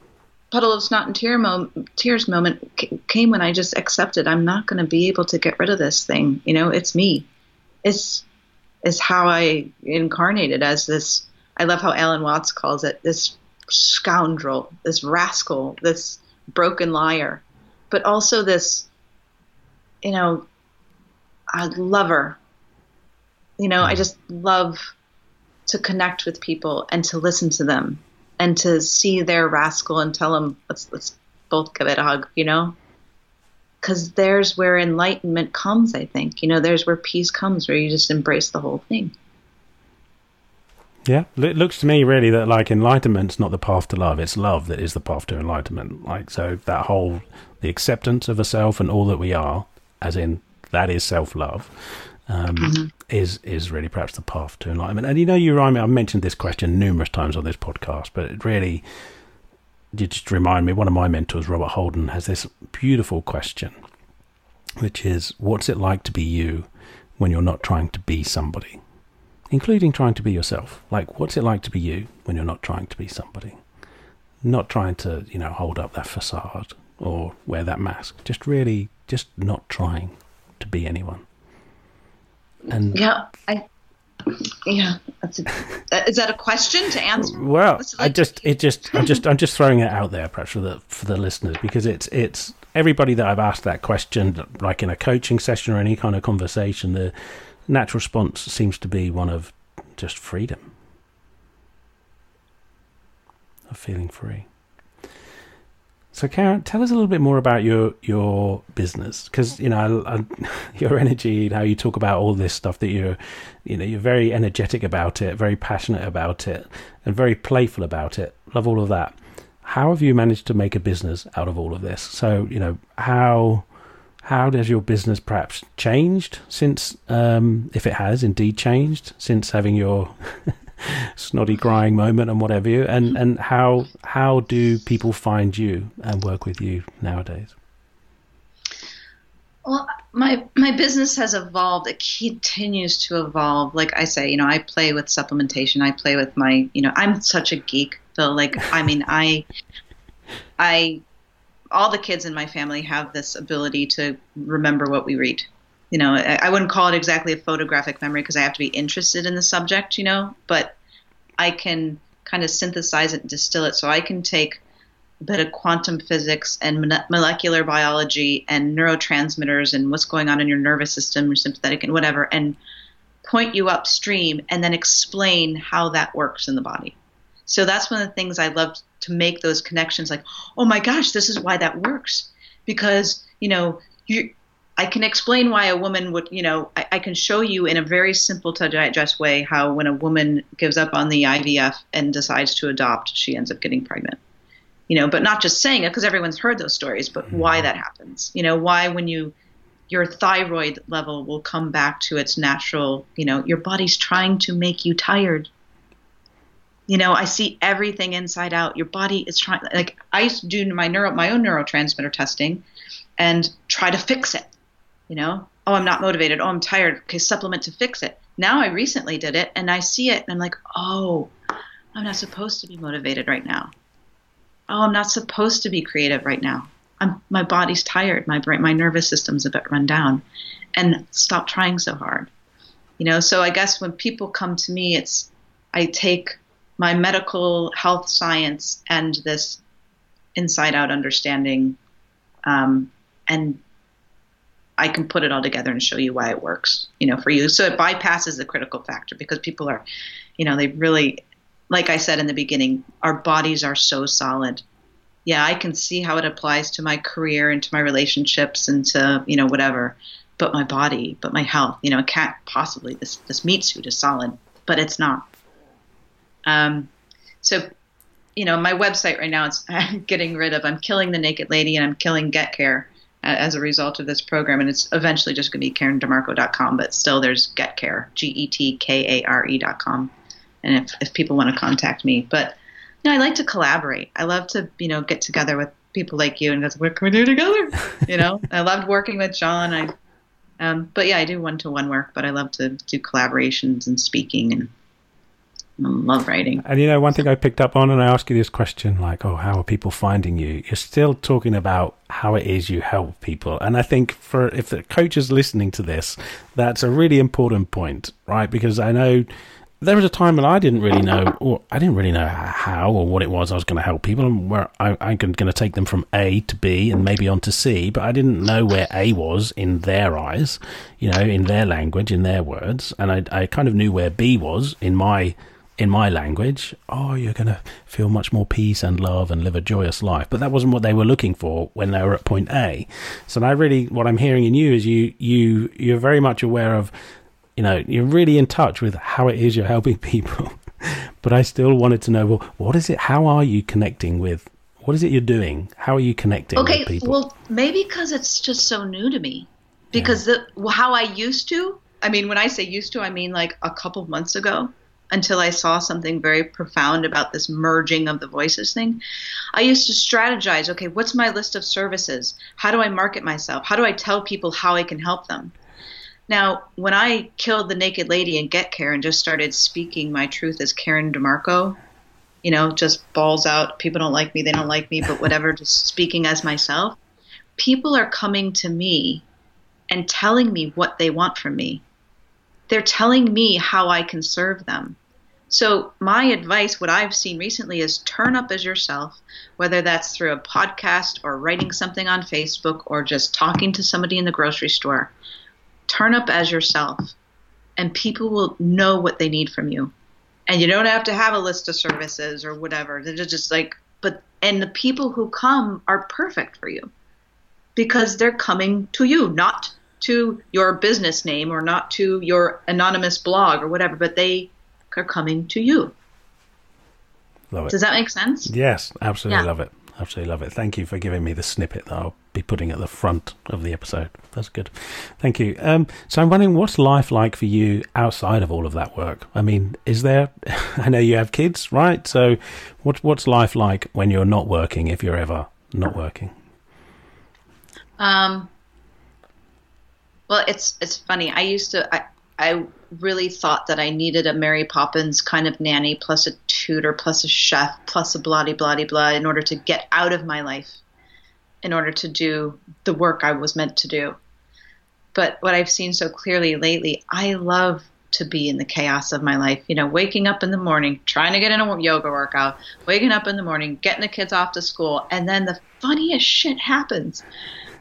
puddle of snot and tear mo- tears moment c- came when I just accepted I'm not going to be able to get rid of this thing. You know, it's me. It's is how I incarnated as this. I love how Alan Watts calls it this scoundrel, this rascal, this broken liar, but also this, you know, a lover. You know, I just love to connect with people and to listen to them and to see their rascal and tell them let's let's both give it a hug, you know? Because there's where enlightenment comes, I think. You know, there's where peace comes, where you just embrace the whole thing. Yeah, it looks to me really that like enlightenment's not the path to love; it's love that is the path to enlightenment. Like so, that whole the acceptance of a self and all that we are, as in that is self-love, um, mm-hmm. is is really perhaps the path to enlightenment. And you know, you remind me. I've mentioned this question numerous times on this podcast, but it really you just remind me. One of my mentors, Robert Holden, has this beautiful question, which is, "What's it like to be you when you're not trying to be somebody?" Including trying to be yourself. Like, what's it like to be you when you're not trying to be somebody? Not trying to, you know, hold up that facade. or wear that mask. Just really, just not trying to be anyone. And yeah, I yeah, that's a, is that a question to answer? Well. I just it just I just I'm just throwing it out there, perhaps for the for the listeners, because it's it's everybody that I've asked that question, like in a coaching session or any kind of conversation, the natural response seems to be one of just freedom, of feeling free. So, Karen, tell us a little bit more about your your business, because you know I, I, your energy, how you talk about all this stuff that you're, you know, you're very energetic about it, very passionate about it, and very playful about it. Love all of that. How have you managed to make a business out of all of this? So, you know, how how does your business perhaps changed since, um, if it has indeed changed since having your snotty crying moment and whatever you. And mm-hmm. and how how do people find you and work with you nowadays? Well my my business has evolved. It continues to evolve. Like i say you know i play with supplementation. I play with my you know i'm such a geek phil like i mean i i all the kids in my family have this ability to remember what we read you know, I, wouldn't call it exactly a photographic memory because I have to be interested in the subject, you know, but I can kind of synthesize it and distill it. So I can take a bit of quantum physics and molecular biology and neurotransmitters and what's going on in your nervous system, your sympathetic and whatever, and point you upstream and then explain how that works in the body. So that's one of the things I love to make those connections like, oh my gosh, this is why that works. Because, you know, you I can explain why a woman would, you know, I, I, can show you in a very simple to digest way how when a woman gives up on the IVF and decides to adopt, she ends up getting pregnant. You know, but not just saying it because everyone's heard those stories, but mm-hmm. why that happens. You know, why when you your thyroid level will come back to its natural, you know, your body's trying to make you tired. You know, I see everything inside out. Your body is trying like I used to do my neuro my own neurotransmitter testing and try to fix it you know? Oh i'm not motivated. Oh i'm tired. Okay supplement to fix it. Now i recently did it and i see it and i'm like oh i'm not supposed to be motivated right now. Oh i'm not supposed to be creative right now. I'm, my body's tired. My brain my nervous system's a bit run down. And stop trying so hard. You know so i guess when people come to me it's i take my medical health science and this inside out understanding um, and I can put it all together and show you why it works, you know, for you. So it bypasses the critical factor because people are, you know, they really, like I said in the beginning, our bodies are so solid. Yeah, I can see how it applies to my career and to my relationships and to, you know, whatever. But my body, but my health, you know, it can't possibly, this, this meat suit is solid, but it's not. Um, so, you know, my website right now, it's I'm getting rid of, I'm killing the naked lady and I'm killing Get Care as a result of this program. And it's eventually just going to be KarenDiMarco.com, but still there's GetCare, G E T K A R E.com. And if, if people want to contact me, but you know, I like to collaborate. I love to, you know, get together with people like you and go, what can we do together? you know, I loved working with John. I, um, but yeah, I do one-to-one work, but I love to do collaborations and speaking and I love writing. And you know, one thing I picked up on, and I ask you this question, like, oh, how are people finding you? You're still talking about how it is you help people, and I think for if the coach is listening to this, that's a really important point, right? Because I know there was a time when I didn't really know, or I didn't really know how or what it was I was going to help people, and where I, I'm going to take them from A to B and maybe on to C, but I didn't know where A was in their eyes, you know, in their language, in their words, and I, I kind of knew where B was in my in my language, oh, you're going to feel much more peace and love and live a joyous life. But that wasn't what they were looking for when they were at point A. So I really, what I'm hearing in you is you, you, you're very much aware of, you know, you're really in touch with how it is you're helping people. but I still wanted to know, well, what is it? How are you connecting with? What is it you're doing? How are you connecting okay, with people? Well, maybe because it's just so new to me. Because yeah. the, how I used to, I mean, when I say used to, I mean like a couple months ago until I saw something very profound about this merging of the voices thing. I used to strategize okay, what's my list of services? How do I market myself? How do I tell people how I can help them? Now, when I killed the naked lady in Get Care and just started speaking my truth as Karen DiMarco, you know, just balls out. People don't like me, they don't like me, but whatever, just speaking as myself. People are coming to me and telling me what they want from me. They're telling me how I can serve them. So, my advice, what I've seen recently, is turn up as yourself, whether that's through a podcast or writing something on Facebook or just talking to somebody in the grocery store. Turn up as yourself, and people will know what they need from you. And you don't have to have a list of services or whatever. They're just like, but, and the people who come are perfect for you because they're coming to you, not to your business name or not to your anonymous blog or whatever, but they are coming to you. Love it. Does that make sense? Yes, absolutely Yeah. love it. Absolutely love it. Thank you for giving me the snippet that I'll be putting at the front of the episode. That's good. Thank you. Um, so I'm wondering, what's life like for you outside of all of that work? I mean, is there? I know you have kids, right? So, what what's life like when you're not working? If you're ever not working? Um, well, it's it's funny. I used to I I really thought that I needed a Mary Poppins kind of nanny plus a tutor plus a chef plus a bloody bloody blah in order to get out of my life, in order to do the work I was meant to do. But what I've seen so clearly lately, I love to be in the chaos of my life. You know, waking up in the morning, trying to get in a yoga workout, waking up in the morning, getting the kids off to school, and then the funniest shit happens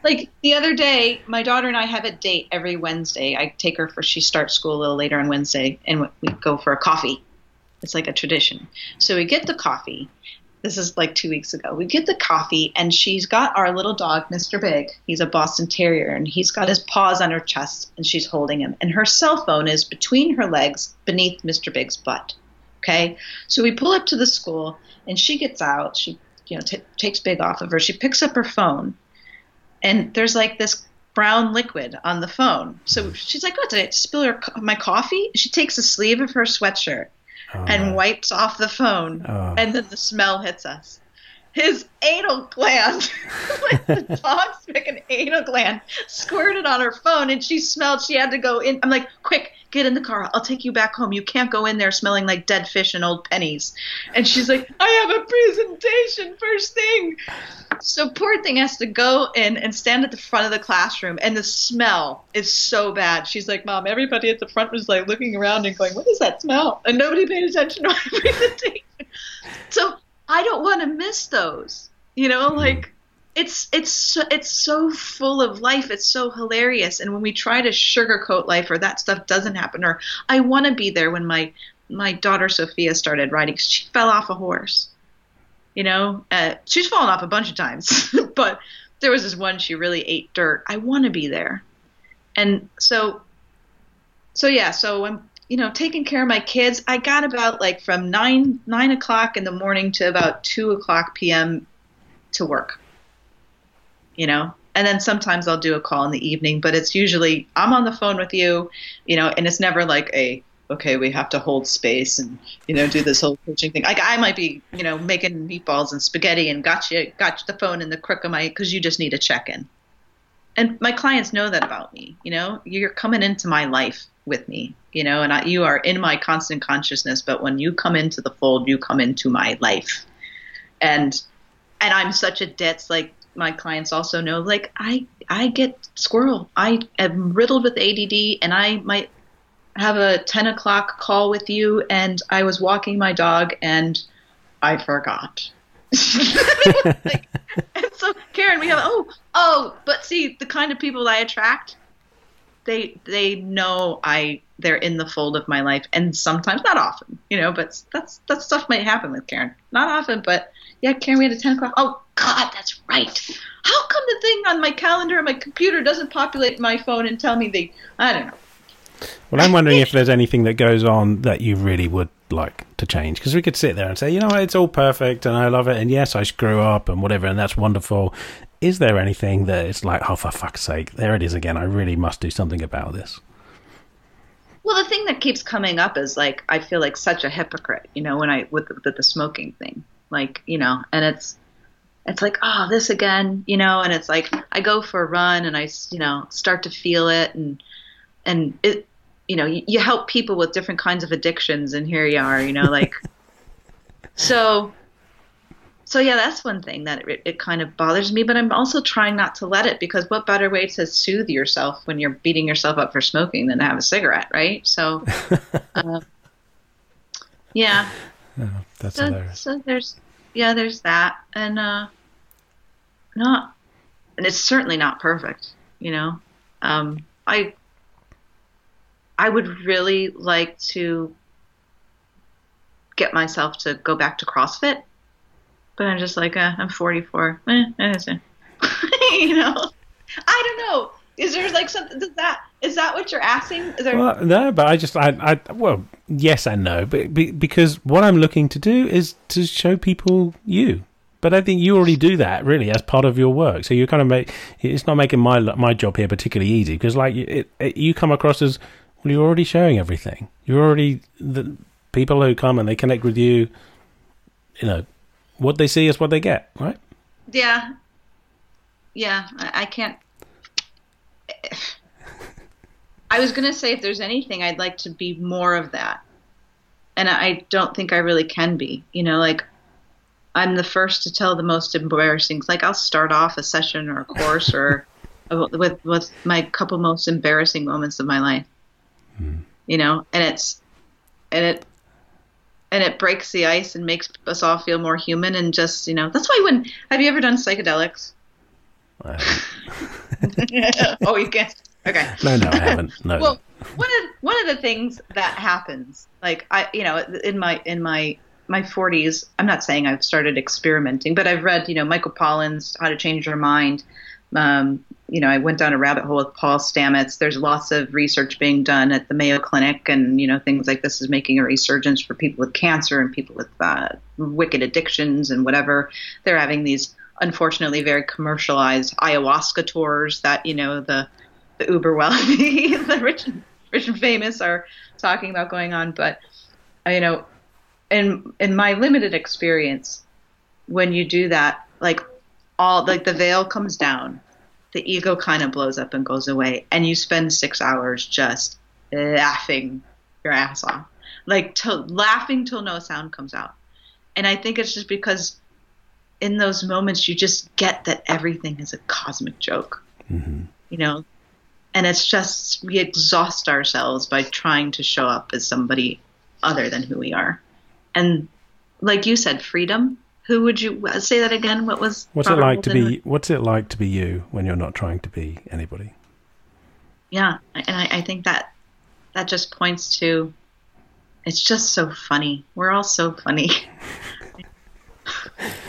like the other day, my daughter and I have a date every Wednesday. I take her for she starts school a little later on Wednesday, and we go for a coffee. It's like a tradition. So we get the coffee. This is like two weeks ago. We get the coffee, and she's got our little dog, Mr. Big. He's a Boston Terrier, and he's got his paws on her chest, and she's holding him. And her cell phone is between her legs, beneath Mr. Big's butt. Okay, so we pull up to the school, and she gets out. She, you know, t- takes Big off of her. She picks up her phone, and there's like this brown liquid on the phone. So she's like, "What did I spill my coffee?" She takes a sleeve of her sweatshirt Oh, and wipes off the phone, Oh. and then the smell hits us. His anal gland, like the dog's freaking anal gland, squirted on her phone, and she smelled. She had to go in. I'm like, quick, get in the car. I'll take you back home. You can't go in there smelling like dead fish and old pennies. And she's like, I have a presentation first thing. So poor thing has to go in and stand at the front of the classroom, and the smell is so bad. She's like, Mom, everybody at the front was like looking around and going, What is that smell? And nobody paid attention to my presentation. So I don't want to miss those. You know, like it's it's it's so full of life. It's so hilarious. And when we try to sugarcoat life, or that stuff doesn't happen, or I want to be there when my my daughter Sophia started riding. She fell off a horse. You know, uh, she's fallen off a bunch of times, but there was this one she really ate dirt. I want to be there, and so, so yeah. So I'm, you know, taking care of my kids. I got about like from nine nine o'clock in the morning to about two o'clock p.m. to work. You know, and then sometimes I'll do a call in the evening, but it's usually I'm on the phone with you, you know, and it's never like a okay, we have to hold space and you know do this whole coaching thing. Like I might be, you know, making meatballs and spaghetti and got you got the phone in the crook of my because you just need a check in. And my clients know that about me. You know, you're coming into my life with me. You know, and I, you are in my constant consciousness. But when you come into the fold, you come into my life. And and I'm such a ditz. Like my clients also know. Like I I get squirrel. I am riddled with ADD, and I might have a 10 o'clock call with you and I was walking my dog and I forgot. like, and so Karen, we have oh oh, but see the kind of people I attract, they they know I they're in the fold of my life and sometimes not often, you know, but that's that stuff might happen with Karen. Not often, but yeah, Karen, we had a 10 o'clock. Oh God, that's right. How come the thing on my calendar on my computer doesn't populate my phone and tell me the I don't know. Well, I'm wondering if there's anything that goes on that you really would like to change because we could sit there and say, you know, it's all perfect and I love it, and yes, I screw up and whatever, and that's wonderful. Is there anything that it's like, oh, for fuck's sake, there it is again? I really must do something about this. Well, the thing that keeps coming up is like I feel like such a hypocrite, you know, when I with the, with the smoking thing, like you know, and it's it's like oh this again, you know, and it's like I go for a run and I you know start to feel it and and it you know you, you help people with different kinds of addictions and here you are, you know, like so so yeah that's one thing that it, it kind of bothers me but i'm also trying not to let it because what better way to soothe yourself when you're beating yourself up for smoking than to have a cigarette right? So uh, yeah Oh, that's so, hilarious. so there's yeah there's that and uh not and it's certainly not perfect you know um i i would really like to get myself to go back to crossfit but i'm just like uh, i'm 44 eh, eh, eh. you know i don't know is there like something does that is that what you're asking is there Well, no, but I just, I, I, well, yes and no, but be, because what I'm looking to do is to show people you. But I think you already do that really as part of your work. So you kind of make it's not making my my job here particularly easy because like it, it, you come across as well, you're already showing everything. You're already the people who come and they connect with you. You know, what they see is what they get, right? Yeah. Yeah, I, I can't. I was going to say if there's anything, I'd like to be more of that. And I don't think I really can be. You know, like I'm the first to tell the most embarrassing. Like I'll start off a session or a course or with with my couple most embarrassing moments of my life. Hmm. You know, and it's and it and it breaks the ice and makes us all feel more human and just you know that's why when have you ever done psychedelics? Oh, you can't. Okay. no, no, I haven't. No. Well, one of one of the things that happens, like I, you know, in my in my my 40s, I'm not saying I've started experimenting, but I've read, you know, Michael Pollan's How to Change Your Mind. Um, you know, I went down a rabbit hole with Paul Stamets. There's lots of research being done at the Mayo Clinic, and you know, things like this is making a resurgence for people with cancer and people with uh, wicked addictions and whatever. They're having these unfortunately very commercialized ayahuasca tours that you know the the uber wealthy, the rich, rich and famous are talking about going on. But you know, in in my limited experience, when you do that, like all like the veil comes down, the ego kind of blows up and goes away, and you spend six hours just laughing your ass off, like till laughing till no sound comes out. And I think it's just because in those moments you just get that everything is a cosmic joke. Mhm. You know, and it's just we exhaust ourselves by trying to show up as somebody other than who we are and like you said freedom who would you uh, say that again what was What's it like to be? What's it like to be you when you're not trying to be anybody? yeah and I, I think that that just points to it's just so funny we're all so funny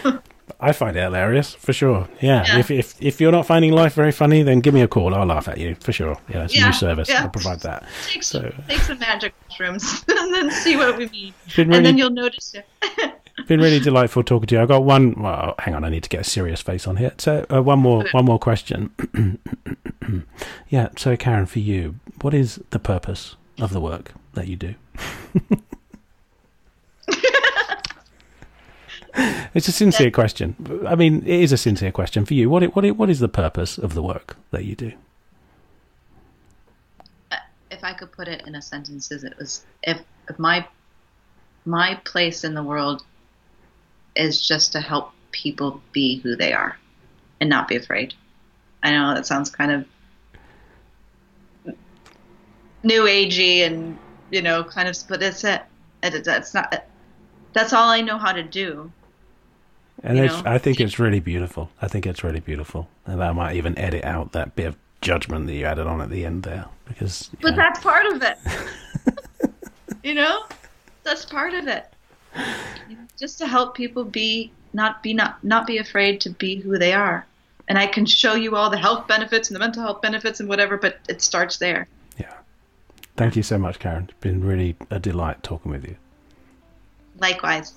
I find it hilarious for sure. Yeah. Yeah. If if if you're not finding life very funny, then give me a call. I'll laugh at you for sure. Yeah, it's a new service. yeah. I'll provide that. take, So- some, take some magic mushrooms and then see what we mean It's and then you'll notice it been really delightful talking to you. I got one. Well, hang on. I need to get a serious face on here. So uh, one more one more question. yeah. So Karen, for you, what is the purpose of the work that you do? It's a sincere question. I mean, it is a sincere question for you. What it, what it, what is the purpose of the work that you do? Uh, if I could put it in a sentence, is it was if, if my my place in the world is just to help people be who they are and not be afraid. I know that sounds kind of new agey and you know kind of, but it's it. it that's not. That's all I know how to do. And it's. I think it's really beautiful. I think it's really beautiful, and I might even edit out that bit of judgment that you added on at the end there because. But know, that's part of it. you know, that's part of it. Just to help people be not be not not be afraid to be who they are. And I can show you all the health benefits and the mental health benefits and whatever, but it starts there. yeah. Thank you so much, Karen. It's been really a delight talking with you. Likewise.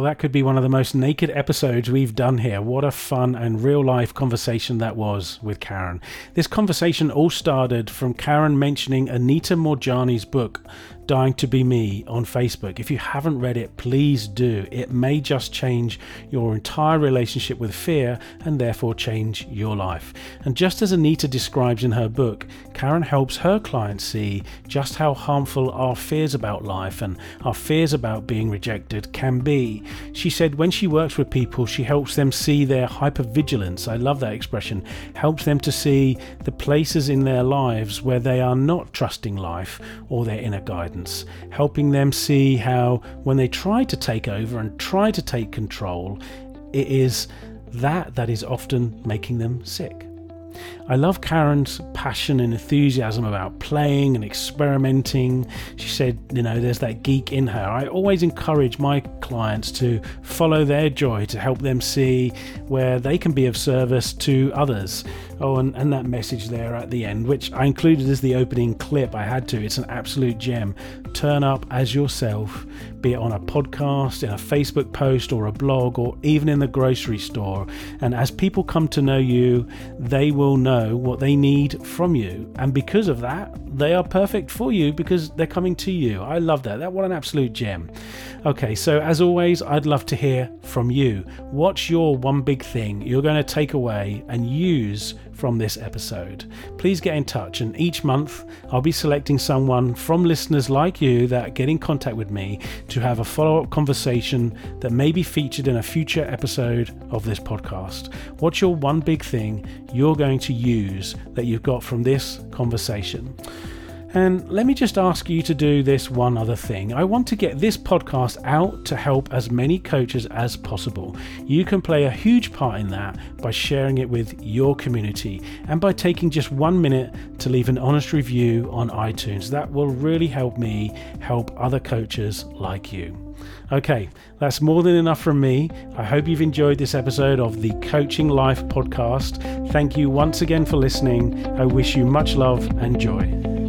Well, that could be one of the most naked episodes we've done here. What a fun and real life conversation that was with Karen. This conversation all started from Karen mentioning Anita Moorjani's book, Dying to Be Me on Facebook. If you haven't read it, please do. It may just change your entire relationship with fear and therefore change your life. And just as Anita describes in her book, Karen helps her clients see just how harmful our fears about life and our fears about being rejected can be. She said when she works with people, she helps them see their hypervigilance. I love that expression. Helps them to see the places in their lives where they are not trusting life or their inner guidance, helping them see how when they try to take over and try to take control, it is that that is often making them sick. I love Karen's passion and enthusiasm about playing and experimenting. She said, you know, there's that geek in her. I always encourage my clients to follow their joy to help them see where they can be of service to others. Oh, and, and that message there at the end, which I included as the opening clip, I had to. It's an absolute gem. Turn up as yourself, be it on a podcast, in a Facebook post, or a blog, or even in the grocery store. And as people come to know you, they will know what they need from you. And because of that, they are perfect for you because they're coming to you. I love that. That what an absolute gem. Okay, so as always, I'd love to hear from you. What's your one big thing you're going to take away and use from this episode. Please get in touch, and each month I'll be selecting someone from listeners like you that get in contact with me to have a follow up conversation that may be featured in a future episode of this podcast. What's your one big thing you're going to use that you've got from this conversation? And let me just ask you to do this one other thing. I want to get this podcast out to help as many coaches as possible. You can play a huge part in that by sharing it with your community and by taking just one minute to leave an honest review on iTunes. That will really help me help other coaches like you. Okay, that's more than enough from me. I hope you've enjoyed this episode of the Coaching Life podcast. Thank you once again for listening. I wish you much love and joy.